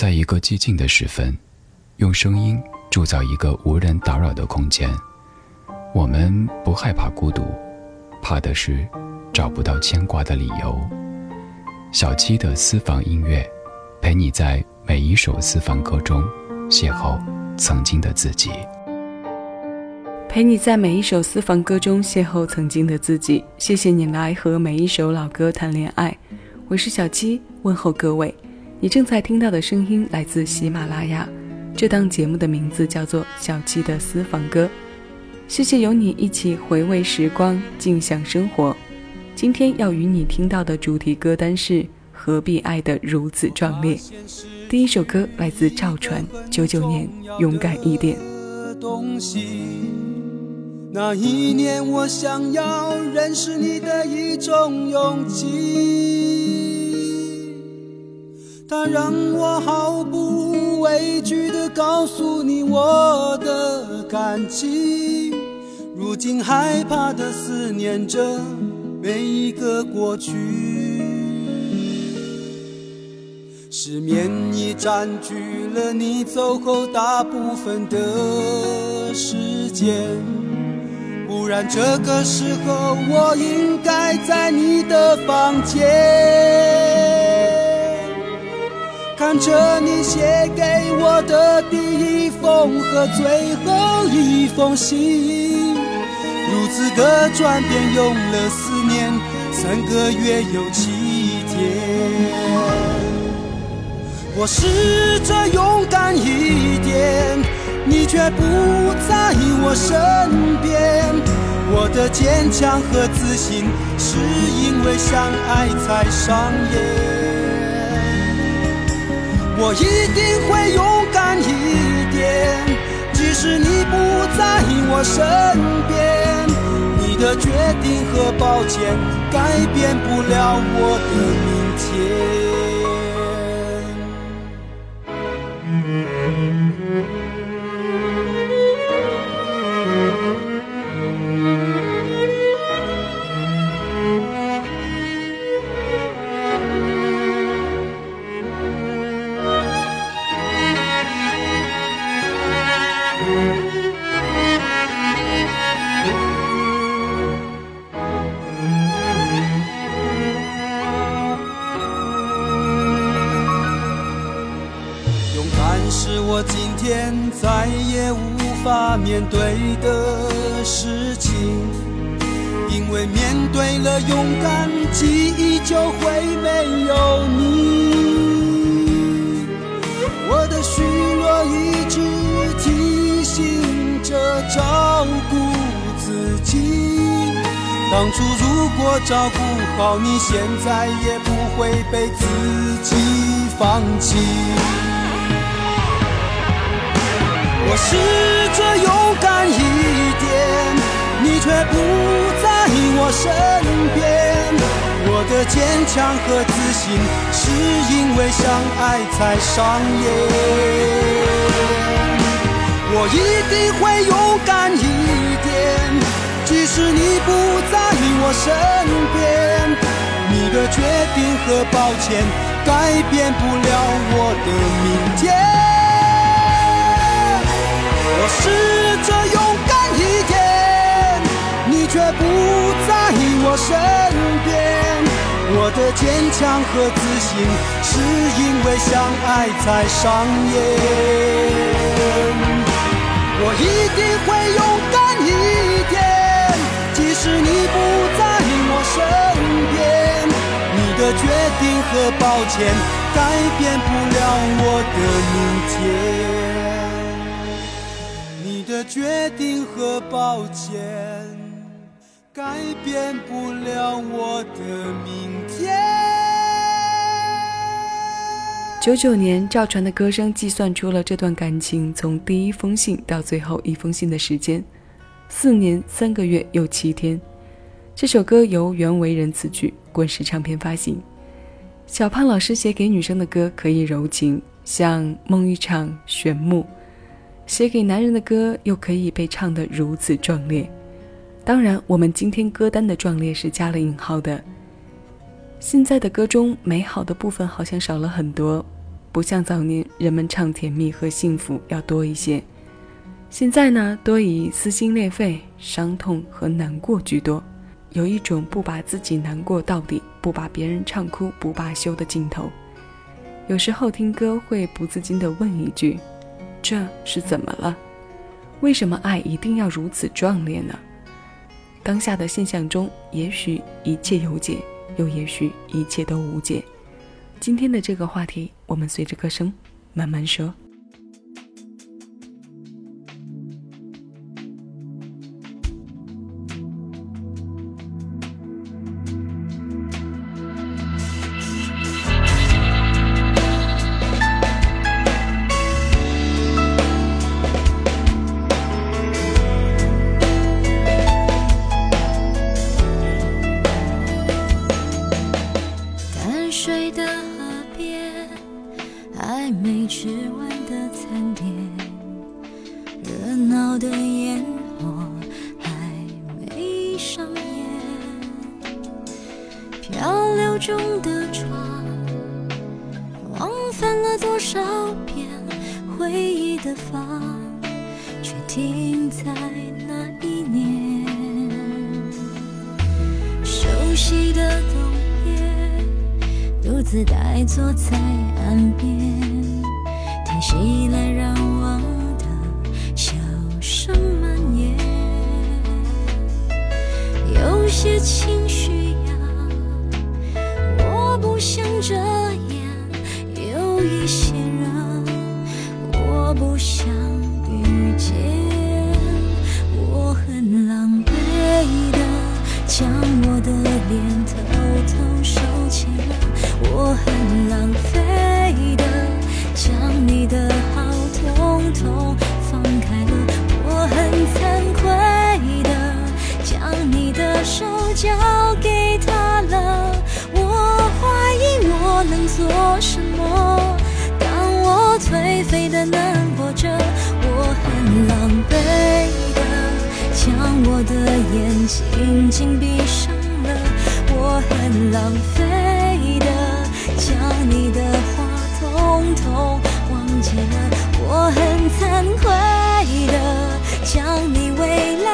在一个寂静的时分，用声音铸造一个无人打扰的空间。我们不害怕孤独，怕的是找不到牵挂的理由。小七的私房音乐，陪你在每一首私房歌中邂逅曾经的自己。陪你在每一首私房歌中邂逅曾经的自己。谢谢你来和每一首老歌谈恋爱。我是小七，问候各位。你正在听到的声音来自喜马拉雅，这档节目的名字叫做《小七的私房歌》。谢谢有你一起回味时光，静享生活。今天要与你听到的主题歌单是《何必爱得如此壮烈》。第一首歌来自赵传，九九年，勇敢一点。那一年，我想要认识你的一种勇气，它让我毫不畏惧地告诉你我的感情。如今害怕地思念着每一个过去，失眠已占据了你走后大部分的时间。不然这个时候我应该在你的房间，看着你写给我的第一封和最后一封信，如此的转变用了四年三个月又七天，我试着勇敢一点。你却不在我身边，我的坚强和自信是因为相爱才上演。我一定会勇敢一点，即使你不在我身边，你的决定和抱歉改变不了我的明天。面对的事情，因为面对了勇敢，记忆就会没有你。我的虚弱一直提醒着照顾自己。当初如果照顾好你，现在也不会被自己放弃。我是身边。我的坚强和自信，是因为相爱才上演。我一定会勇敢一点，即使你不在我身边。你的决定和抱歉，改变不了我的明天。我试着勇，却不在我身边。我的坚强和自信，是因为相爱才上演。我一定会勇敢一点，即使你不在我身边。你的决定和抱歉，改变不了我的明天。你的决定和抱歉改变不了我的明天。九九年，赵传的歌声计算出了这段感情从第一封信到最后一封信的时间，四年三个月又七天。这首歌由袁惟仁词曲，滚石唱片发行。小胖老师写给女生的歌可以柔情，像《梦一场》《玄木》。写给男人的歌又可以被唱得如此壮烈，当然，我们今天歌单的壮烈是加了引号的。现在的歌中美好的部分好像少了很多，不像早年人们唱甜蜜和幸福要多一些，现在呢，多以撕心裂肺、伤痛和难过居多，有一种不把自己难过到底，不把别人唱哭不罢休的劲头。有时候听歌会不自禁地问一句：“这是怎么了？为什么爱一定要如此壮烈呢？”当下的现象中，也许一切有解，又也许一切都无解。今天的这个话题，我们随着歌声慢慢说。的烟火还没上演，漂流中的船，往返了多少遍？回忆的房，却停在那一年。熟悉的冬夜，独自呆坐在岸边，听谁来让。浪费的。将你的话统统忘记了，我很惭愧的将你未来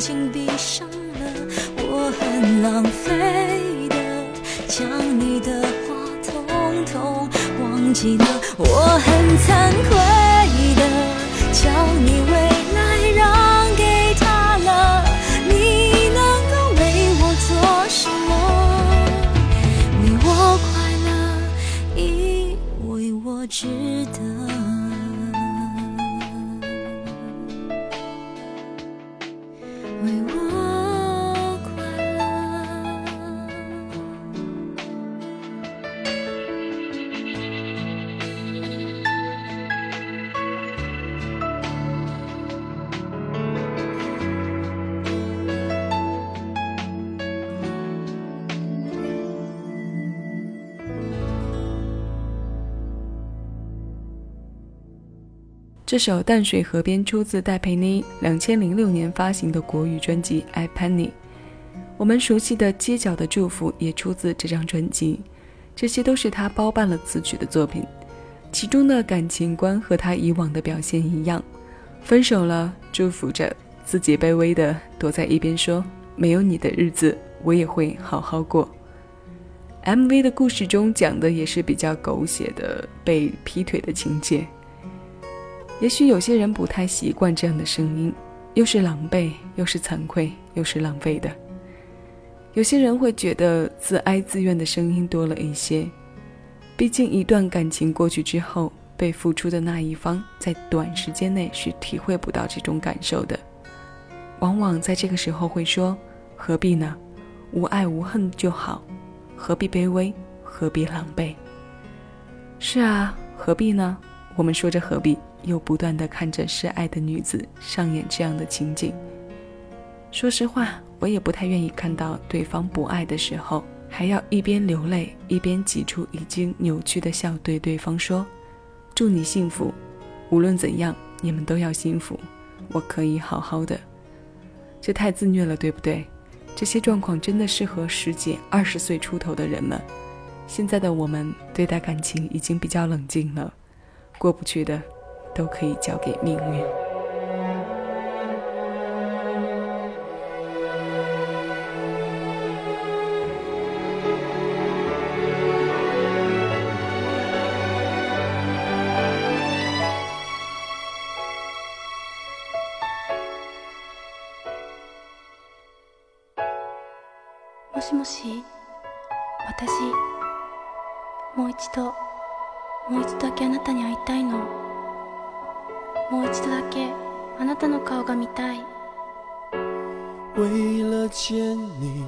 睛闭上了，我很浪费的。将你的话统统忘记了，我很惭愧 We 这首《淡水河边》出自戴佩妮两千零六年发行的国语专辑《I Penny》。我们熟悉的《街角的祝福》也出自这张专辑。这些都是他包办了词曲的作品。其中的感情观和他以往的表现一样，分手了，祝福着自己，卑微的躲在一边说：“没有你的日子，我也会好好过。” MV 的故事中讲的也是比较狗血的被劈腿的情节。也许有些人不太习惯这样的声音，又是狼狈，又是惭愧，又是浪费的。有些人会觉得自哀自怨的声音多了一些，毕竟一段感情过去之后，被付出的那一方在短时间内是体会不到这种感受的。往往在这个时候会说：“何必呢？无爱无恨就好，何必卑微，何必狼狈？”是啊，何必呢？我们说着何必。又不断的看着示爱的女子上演这样的情景。说实话，我也不太愿意看到对方不爱的时候，还要一边流泪一边挤出已经扭曲的笑，对对方说：“祝你幸福，无论怎样，你们都要幸福。我可以好好的。”这太自虐了，对不对？这些状况真的适合十几、二十岁出头的人们。现在的我们对待感情已经比较冷静了，过不去的。都可以交给命运。もしもし、私、もう一度、もう一度だけあなたに会いたいの。 もう一度だけあなたの顔が見たい为了见你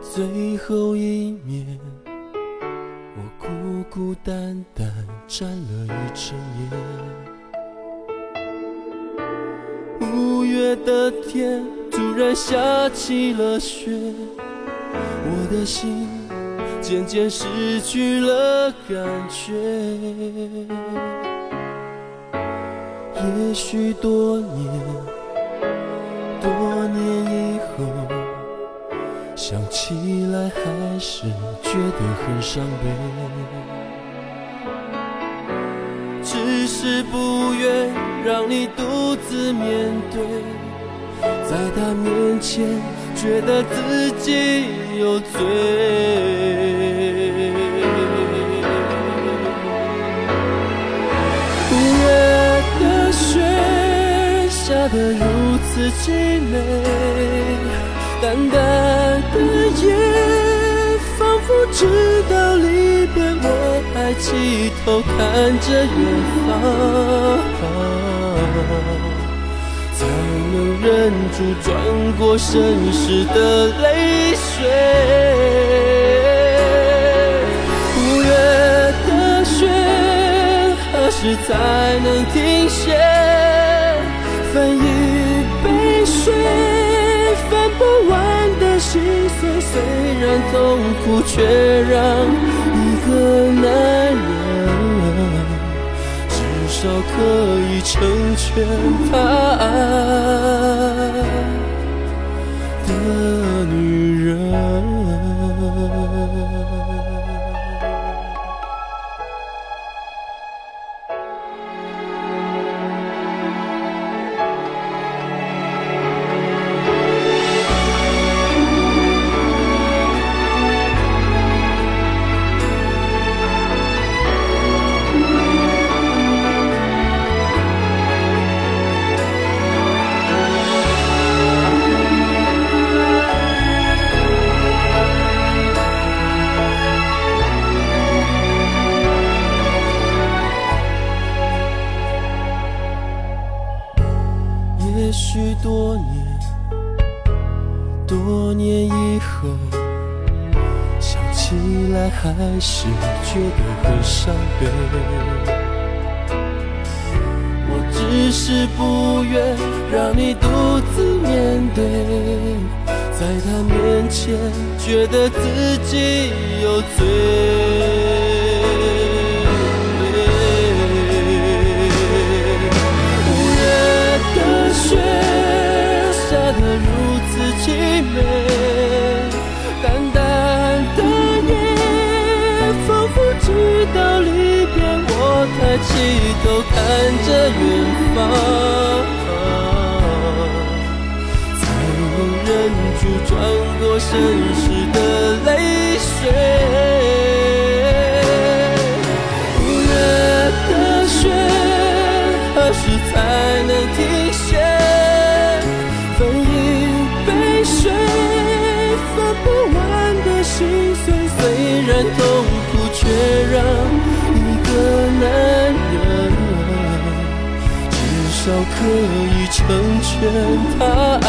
最后一面我孤孤单单站了一整夜五月的天突然下起了雪我的心渐渐失去了感觉 也许多年，多年以后，想起来还是觉得很伤悲。只是不愿让你独自面对，在他面前觉得自己有罪。雪下得如此凄美，淡淡的夜，仿佛知道离别，我还低头看着远方，才能忍住转过身时的泪水。时才能停歇？分一杯水，分不完的心碎。虽然痛苦，却让一个男人至少可以成全他爱的女人。还是觉得很伤悲。我只是不愿让你独自面对，在他面前觉得自己有罪。起头看着远方，才能忍住转过身时的泪水。可以成全他爱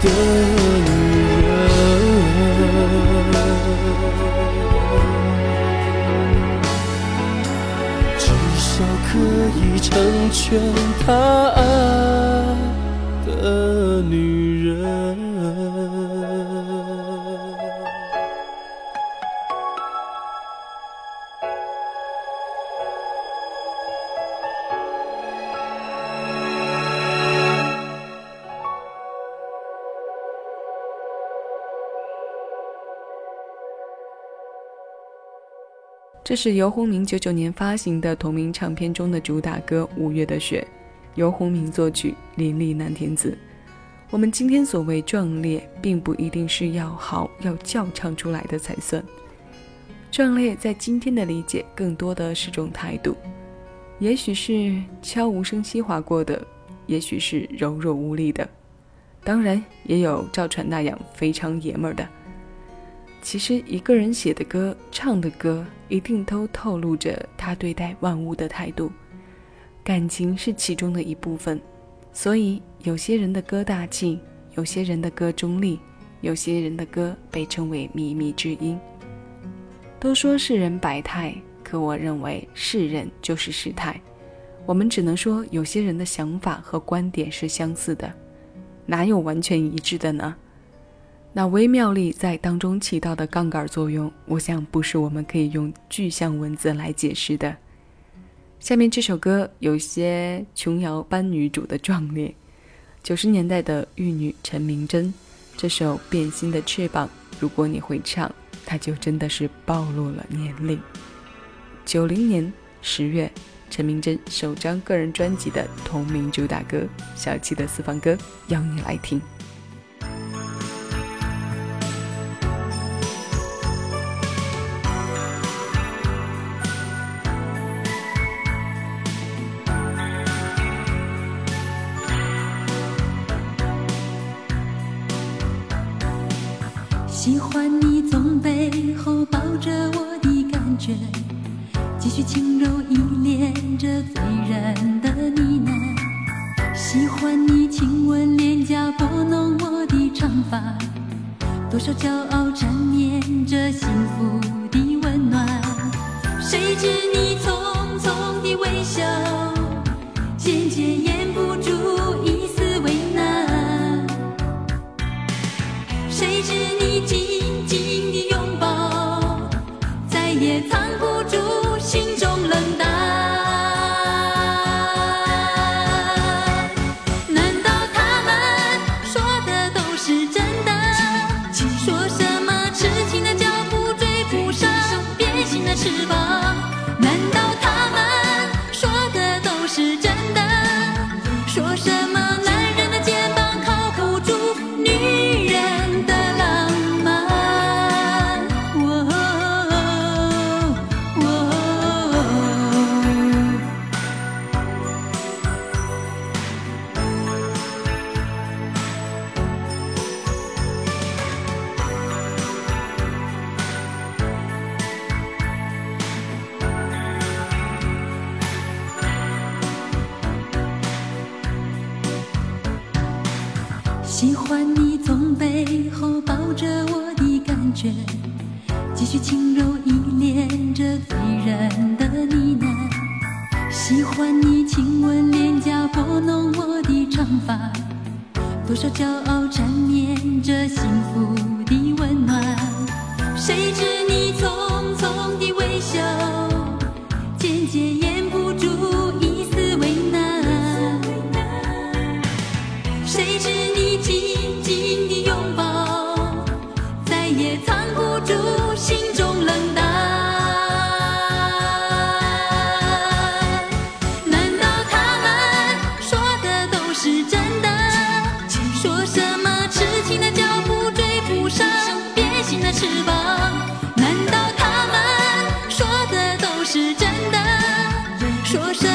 的女人，至少可以成全他爱的女人。这是游鸿明九九年发行的同名唱片中的主打歌《五月的雪》，游鸿明作曲，林立南填词。我们今天所谓壮烈，并不一定是要嚎要叫唱出来的才算。壮烈在今天的理解，更多的是种态度，也许是悄无声息划过的，也许是柔弱无力的，当然也有赵传那样非常爷们儿的。其实，一个人写的歌、唱的歌，一定都透露着他对待万物的态度。感情是其中的一部分，所以有些人的歌大气，有些人的歌中立，有些人的歌被称为靡靡之音。都说世人百态，可我认为世人就是世态。我们只能说，有些人的想法和观点是相似的，哪有完全一致的呢？那微妙力在当中起到的杠杆作用，我想不是我们可以用具象文字来解释的。下面这首歌有些琼瑶班女主的壮烈，九十年代的玉女陈明真，这首《变心的翅膀》，如果你会唱，它就真的是暴露了年龄。九零年十月，陈明真首张个人专辑的同名主打歌《小七的私房歌》，邀你来听。是你匆匆的微笑，长发多少骄傲缠绵着幸福的温暖谁知你匆匆的微笑渐渐掩不住。多少